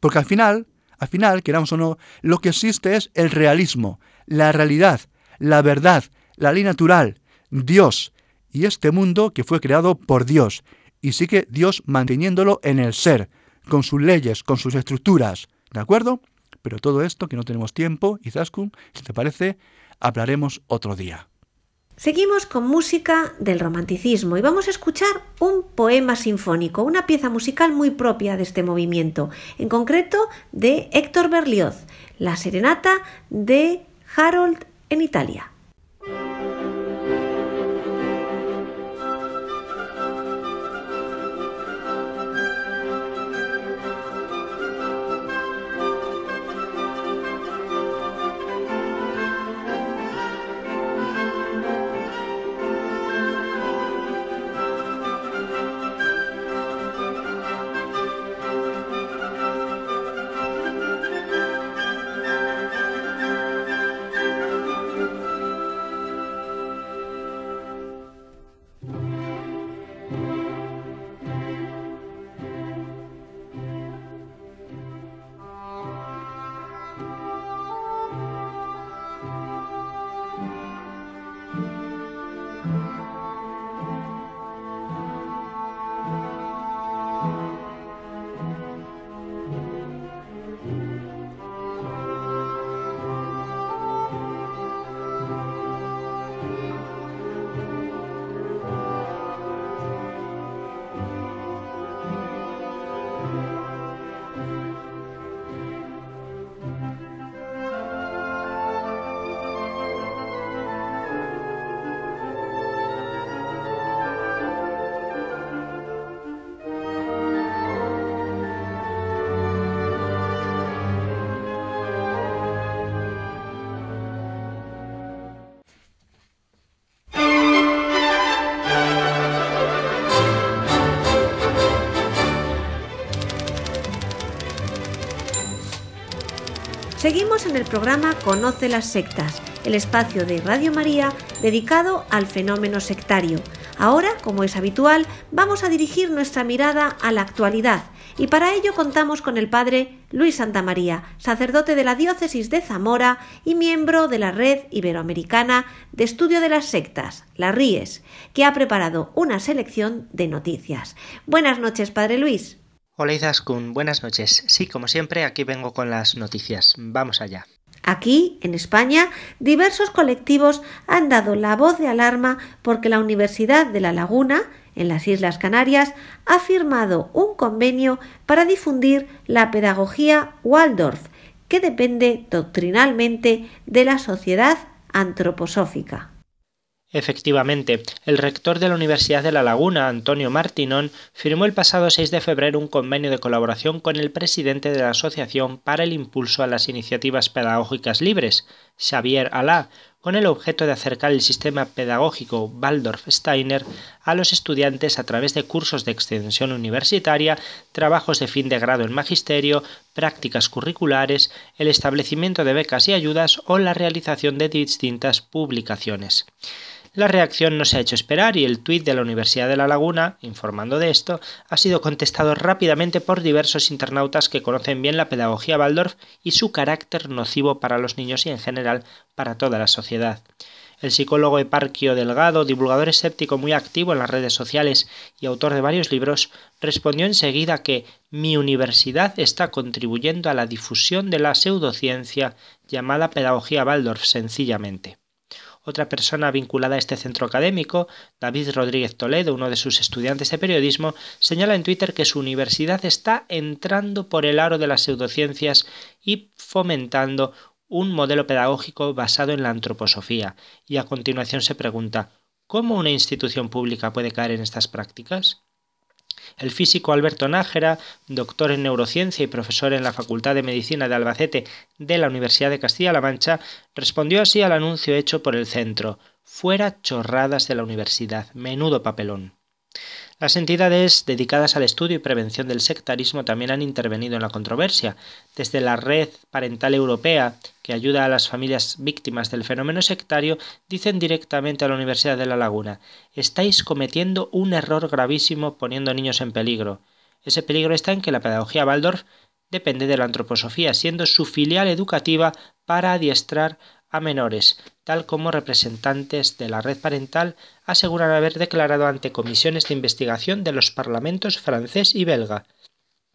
Porque al final, al final, queramos o no, lo que existe es el realismo, la realidad, la verdad, la ley natural, Dios y este mundo que fue creado por Dios y sigue Dios manteniéndolo en el ser, con sus leyes, con sus estructuras. ¿De acuerdo? Pero todo esto, que no tenemos tiempo, Izaskun, si te parece, hablaremos otro día. Seguimos con música del romanticismo y vamos a escuchar un poema sinfónico, una pieza musical muy propia de este movimiento, en concreto de Héctor Berlioz, la serenata de Harold en Italia. En el programa Conoce las sectas, el espacio de Radio María dedicado al fenómeno sectario. Ahora, como es habitual, vamos a dirigir nuestra mirada a la actualidad y para ello contamos con el padre Luis Santa María, sacerdote de la diócesis de Zamora y miembro de la Red Iberoamericana de Estudio de las Sectas, la RIES, que ha preparado una selección de noticias. Buenas noches, padre Luis. Hola Izaskun, buenas noches. Sí, como siempre, aquí vengo con las noticias. Vamos allá. Aquí, en España, diversos colectivos han dado la voz de alarma porque la Universidad de La Laguna, en las Islas Canarias, ha firmado un convenio para difundir la pedagogía Waldorf, que depende doctrinalmente de la sociedad antroposófica. Efectivamente, el rector de la Universidad de La Laguna, Antonio Martinón, firmó el pasado 6 de febrero un convenio de colaboración con el presidente de la Asociación para el Impulso a las Iniciativas Pedagógicas Libres, Xavier Alá, con el objeto de acercar el sistema pedagógico Waldorf-Steiner a los estudiantes a través de cursos de extensión universitaria, trabajos de fin de grado en magisterio, prácticas curriculares, el establecimiento de becas y ayudas o la realización de distintas publicaciones. La reacción no se ha hecho esperar y el tuit de la Universidad de La Laguna, informando de esto, ha sido contestado rápidamente por diversos internautas que conocen bien la pedagogía Waldorf y su carácter nocivo para los niños y en general para toda la sociedad. El psicólogo Eparquio Delgado, divulgador escéptico muy activo en las redes sociales y autor de varios libros, respondió enseguida que mi universidad está contribuyendo a la difusión de la pseudociencia llamada pedagogía Waldorf sencillamente. Otra persona vinculada a este centro académico, David Rodríguez Toledo, uno de sus estudiantes de periodismo, señala en Twitter que su universidad está entrando por el aro de las pseudociencias y fomentando un modelo pedagógico basado en la antroposofía, y a continuación se pregunta ¿cómo una institución pública puede caer en estas prácticas? El físico Alberto Nájera, doctor en neurociencia y profesor en la Facultad de Medicina de Albacete de la Universidad de Castilla-La Mancha, respondió así al anuncio hecho por el centro Fuera chorradas de la universidad, menudo papelón. Las entidades dedicadas al estudio y prevención del sectarismo también han intervenido en la controversia, desde la Red Parental Europea, que ayuda a las familias víctimas del fenómeno sectario, dicen directamente a la Universidad de La Laguna, estáis cometiendo un error gravísimo poniendo niños en peligro. Ese peligro está en que la pedagogía Waldorf depende de la antroposofía, siendo su filial educativa para adiestrar a menores, tal como representantes de la red parental aseguran haber declarado ante comisiones de investigación de los parlamentos francés y belga.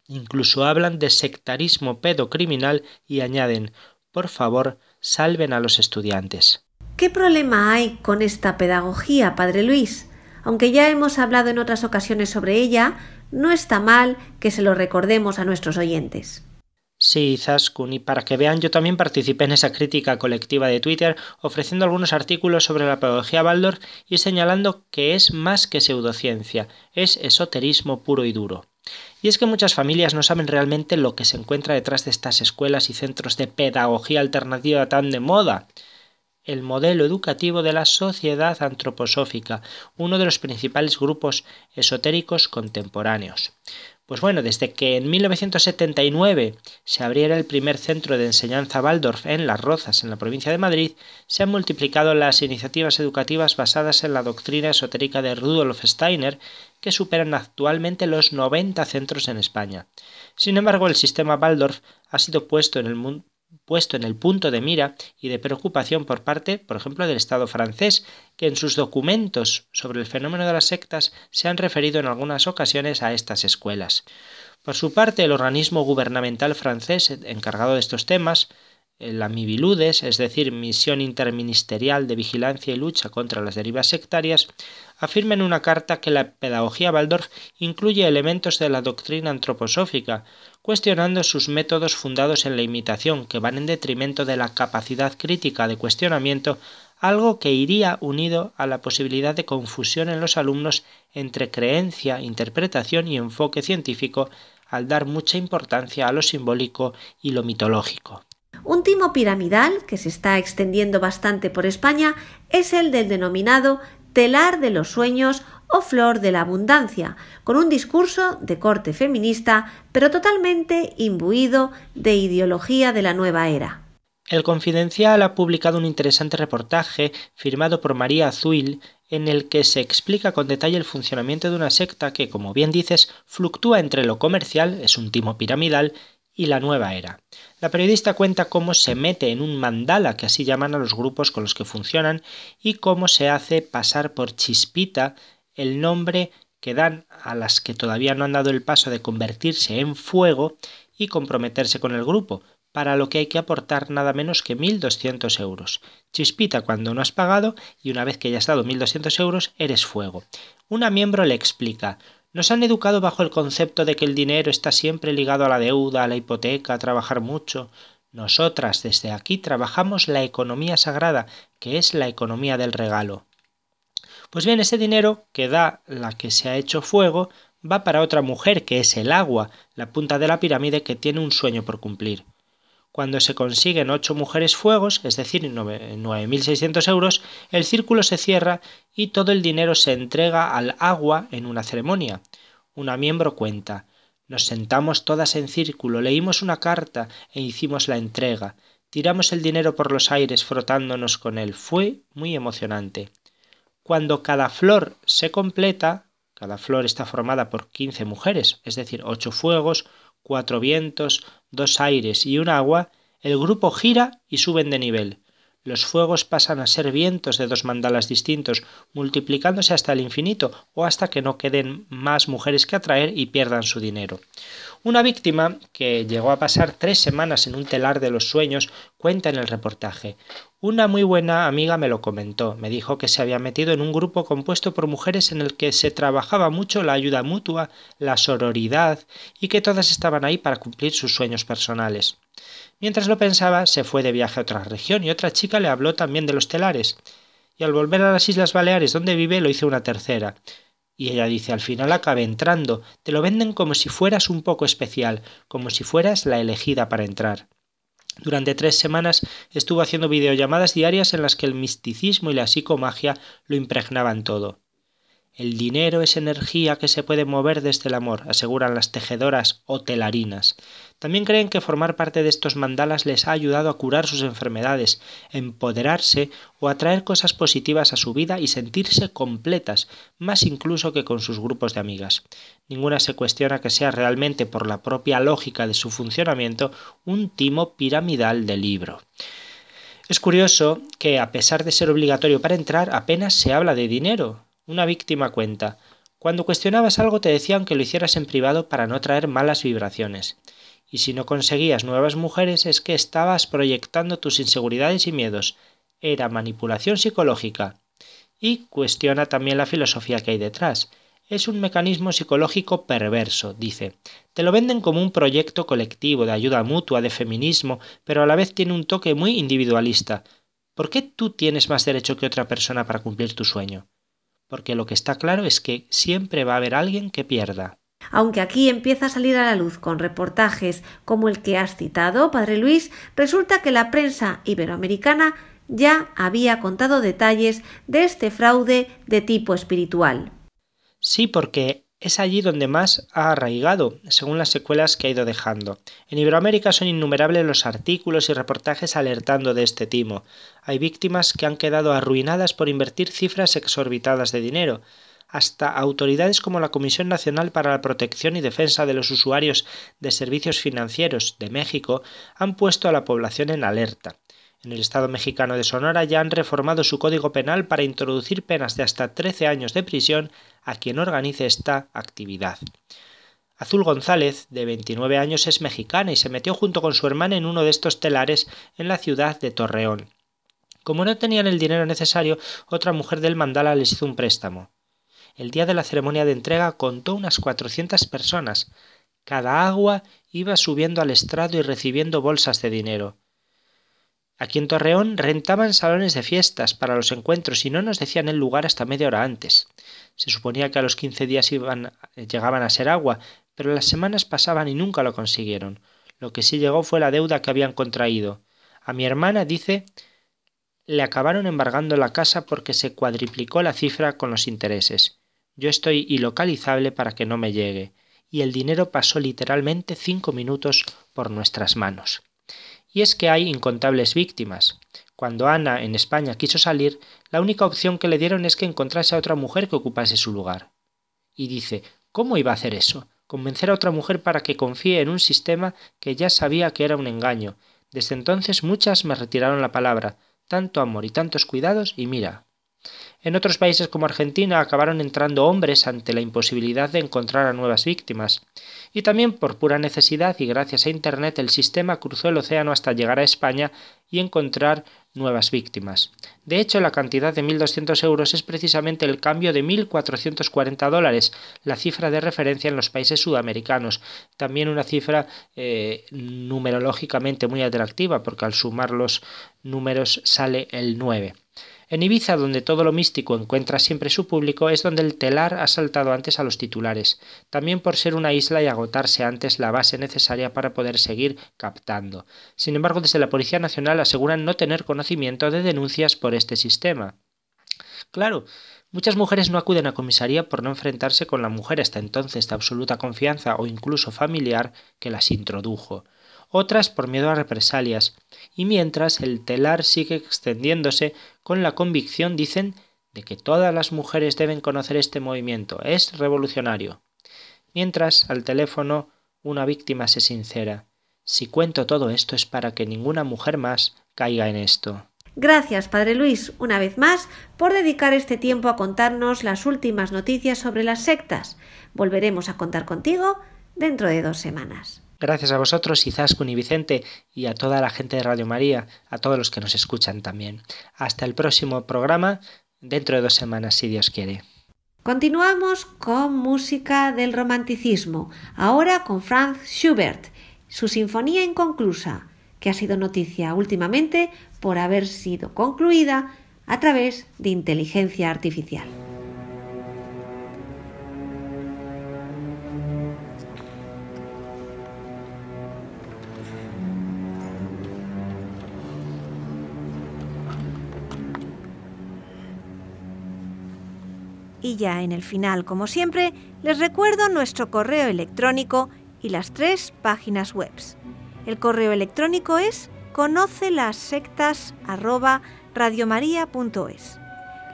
Incluso hablan de sectarismo pedocriminal y añaden por favor, salven a los estudiantes. ¿Qué problema hay con esta pedagogía, Padre Luis? Aunque ya hemos hablado en otras ocasiones sobre ella, no está mal que se lo recordemos a nuestros oyentes. Sí, Zaskun, y para que vean, yo también participé en esa crítica colectiva de Twitter, ofreciendo algunos artículos sobre la pedagogía Waldorf y señalando que es más que pseudociencia, es esoterismo puro y duro. Y es que muchas familias no saben realmente lo que se encuentra detrás de estas escuelas y centros de pedagogía alternativa tan de moda el modelo educativo de la sociedad antroposófica, uno de los principales grupos esotéricos contemporáneos. Pues bueno, desde que en 1979 se abriera el primer centro de enseñanza Waldorf en Las Rozas, en la provincia de Madrid, se han multiplicado las iniciativas educativas basadas en la doctrina esotérica de Rudolf Steiner, que superan actualmente los 90 centros en España. Sin embargo, el sistema Waldorf ha sido puesto en el, mundo puesto en el punto de mira y de preocupación por parte, por ejemplo, del Estado francés, que en sus documentos sobre el fenómeno de las sectas se han referido en algunas ocasiones a estas escuelas. Por su parte, el organismo gubernamental francés encargado de estos temas, la MIBILUDES, es decir, Misión Interministerial de Vigilancia y Lucha contra las Derivas Sectarias, afirma en una carta que la pedagogía Waldorf incluye elementos de la doctrina antroposófica, cuestionando sus métodos fundados en la imitación, que van en detrimento de la capacidad crítica de cuestionamiento, algo que iría unido a la posibilidad de confusión en los alumnos entre creencia, interpretación y enfoque científico, al dar mucha importancia a lo simbólico y lo mitológico. Un timo piramidal que se está extendiendo bastante por España es el del denominado telar de los sueños o flor de la abundancia, con un discurso de corte feminista, pero totalmente imbuido de ideología de la nueva era. El Confidencial ha publicado un interesante reportaje firmado por María Azuil en el que se explica con detalle el funcionamiento de una secta que, como bien dices, fluctúa entre lo comercial, es un timo piramidal, y la nueva era. La periodista cuenta cómo se mete en un mandala, que así llaman a los grupos con los que funcionan, y cómo se hace pasar por chispita el nombre que dan a las que todavía no han dado el paso de convertirse en fuego y comprometerse con el grupo, para lo que hay que aportar nada menos que 1.200 euros. Chispita cuando no has pagado y una vez que ya has dado 1.200 euros eres fuego. Una miembro le explica, nos han educado bajo el concepto de que el dinero está siempre ligado a la deuda, a la hipoteca, a trabajar mucho. Nosotras desde aquí trabajamos la economía sagrada, que es la economía del regalo. Pues bien, ese dinero que da la que se ha hecho fuego va para otra mujer, que es el agua, la punta de la pirámide que tiene un sueño por cumplir. Cuando se consiguen ocho mujeres fuegos, es decir, 9.600 euros, el círculo se cierra y todo el dinero se entrega al agua en una ceremonia. Una miembro cuenta. Nos sentamos todas en círculo, leímos una carta e hicimos la entrega. Tiramos el dinero por los aires frotándonos con él. Fue muy emocionante. Cuando cada flor se completa, cada flor está formada por 15 mujeres, es decir, ocho fuegos, cuatro vientos, dos aires y un agua, el grupo gira y suben de nivel. Los fuegos pasan a ser vientos de dos mandalas distintos, multiplicándose hasta el infinito o hasta que no queden más mujeres que atraer y pierdan su dinero. Una víctima, que llegó a pasar tres semanas en un telar de los sueños, cuenta en el reportaje. Una muy buena amiga me lo comentó. Me dijo que se había metido en un grupo compuesto por mujeres en el que se trabajaba mucho la ayuda mutua, la sororidad y que todas estaban ahí para cumplir sus sueños personales. Mientras lo pensaba, se fue de viaje a otra región y otra chica le habló también de los telares. Y al volver a las Islas Baleares donde vive lo hizo una tercera. Y ella dice, al final acabé entrando, te lo venden como si fueras un poco especial, como si fueras la elegida para entrar. Durante tres semanas estuvo haciendo videollamadas diarias en las que el misticismo y la psicomagia lo impregnaban todo. El dinero es energía que se puede mover desde el amor, aseguran las tejedoras o telarinas. También creen que formar parte de estos mandalas les ha ayudado a curar sus enfermedades, empoderarse o atraer cosas positivas a su vida y sentirse completas, más incluso que con sus grupos de amigas. Ninguna se cuestiona que sea realmente por la propia lógica de su funcionamiento un timo piramidal de libro. Es curioso que, a pesar de ser obligatorio para entrar, apenas se habla de dinero. Una víctima cuenta. Cuando cuestionabas algo te decían que lo hicieras en privado para no traer malas vibraciones. Y si no conseguías nuevas mujeres es que estabas proyectando tus inseguridades y miedos. era manipulación psicológica y cuestiona también la filosofía que hay detrás. Es un mecanismo psicológico perverso, dice. Te lo venden como un proyecto colectivo de ayuda mutua, de feminismo, pero a la vez tiene un toque muy individualista. ¿Por qué tú tienes más derecho que otra persona para cumplir tu sueño? Porque lo que está claro es que siempre va a haber alguien que pierda. Aunque aquí empieza a salir a la luz con reportajes como el que has citado, Padre Luis, resulta que la prensa iberoamericana ya había contado detalles de este fraude de tipo espiritual. Sí, porque es allí donde más ha arraigado, según las secuelas que ha ido dejando. En Iberoamérica son innumerables los artículos y reportajes alertando de este timo. Hay víctimas que han quedado arruinadas por invertir cifras exorbitadas de dinero. Hasta autoridades como la Comisión Nacional para la Protección y Defensa de los Usuarios de Servicios Financieros de México han puesto a la población en alerta. En el Estado mexicano de Sonora ya han reformado su código penal para introducir penas de hasta 13 años de prisión a quien organice esta actividad. Azul González, de 29 años, es mexicana y se metió junto con su hermana en uno de estos telares en la ciudad de Torreón. Como no tenían el dinero necesario, otra mujer del mandala les hizo un préstamo. El día de la ceremonia de entrega contó unas 400 personas. Cada agua iba subiendo al estrado y recibiendo bolsas de dinero. Aquí en Torreón rentaban salones de fiestas para los encuentros y no nos decían el lugar hasta media hora antes. Se suponía que a los quince días iban, llegaban a ser agua, pero las semanas pasaban y nunca lo consiguieron. Lo que sí llegó fue la deuda que habían contraído. A mi hermana, dice, le acabaron embargando la casa porque se cuadriplicó la cifra con los intereses. Yo estoy ilocalizable para que no me llegue, y el dinero pasó literalmente cinco minutos por nuestras manos. Y es que hay incontables víctimas. Cuando Ana en España quiso salir, la única opción que le dieron es que encontrase a otra mujer que ocupase su lugar. Y dice, ¿cómo iba a hacer eso? Convencer a otra mujer para que confíe en un sistema que ya sabía que era un engaño. Desde entonces muchas me retiraron la palabra, tanto amor y tantos cuidados, y mira, en otros países como Argentina acabaron entrando hombres ante la imposibilidad de encontrar a nuevas víctimas. Y también por pura necesidad y gracias a Internet el sistema cruzó el océano hasta llegar a España y encontrar nuevas víctimas. De hecho, la cantidad de 1.200 euros es precisamente el cambio de 1.440 dólares, la cifra de referencia en los países sudamericanos. También una cifra eh, numerológicamente muy atractiva, porque al sumar los números sale el 9. En Ibiza, donde todo lo místico encuentra siempre su público, es donde el telar ha saltado antes a los titulares, también por ser una isla y agotarse antes la base necesaria para poder seguir captando. Sin embargo, desde la Policía Nacional aseguran no tener conocimiento de denuncias por este sistema. Claro, Muchas mujeres no acuden a comisaría por no enfrentarse con la mujer hasta entonces de absoluta confianza o incluso familiar que las introdujo otras por miedo a represalias, y mientras el telar sigue extendiéndose con la convicción, dicen, de que todas las mujeres deben conocer este movimiento, es revolucionario. Mientras, al teléfono, una víctima se sincera. Si cuento todo esto es para que ninguna mujer más caiga en esto. Gracias, Padre Luis, una vez más, por dedicar este tiempo a contarnos las últimas noticias sobre las sectas. Volveremos a contar contigo dentro de dos semanas. Gracias a vosotros, Izaskun y Vicente, y a toda la gente de Radio María, a todos los que nos escuchan también. Hasta el próximo programa, dentro de dos semanas, si Dios quiere. Continuamos con música del romanticismo, ahora con Franz Schubert, su Sinfonía Inconclusa, que ha sido noticia últimamente por haber sido concluida a través de inteligencia artificial. Y ya en el final, como siempre, les recuerdo nuestro correo electrónico y las tres páginas web. El correo electrónico es conoce las sectas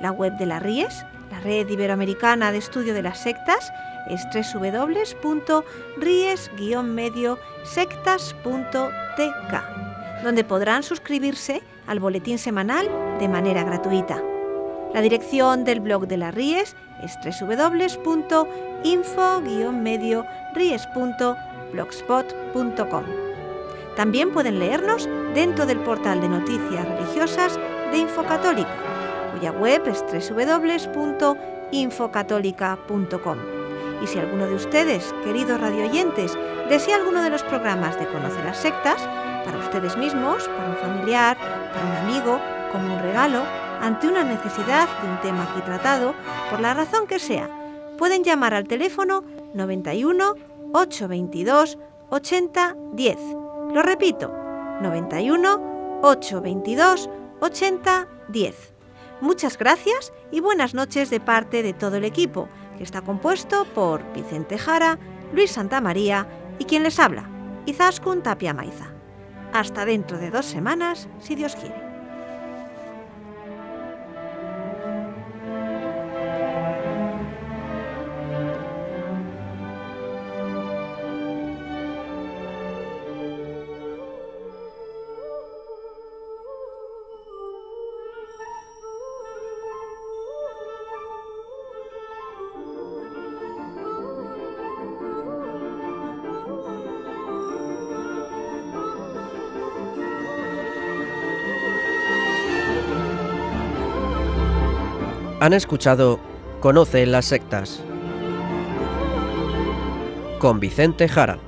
La web de la RIES, la Red Iberoamericana de Estudio de las Sectas, es www.ries-sectas.tk, donde podrán suscribirse al boletín semanal de manera gratuita. La dirección del blog de la Ries es www.info-ries.blogspot.com. También pueden leernos dentro del portal de noticias religiosas de Infocatólica, cuya web es www.infocatólica.com. Y si alguno de ustedes, queridos radioyentes, desea alguno de los programas de Conoce las Sectas, para ustedes mismos, para un familiar, para un amigo, como un regalo, ante una necesidad de un tema aquí tratado, por la razón que sea, pueden llamar al teléfono 91 822 80 10. Lo repito, 91 822 80 10. Muchas gracias y buenas noches de parte de todo el equipo, que está compuesto por Vicente Jara, Luis Santamaría y quien les habla, Izaskun Tapia Maiza. Hasta dentro de dos semanas, si Dios quiere. Han escuchado Conoce las sectas con Vicente Jara.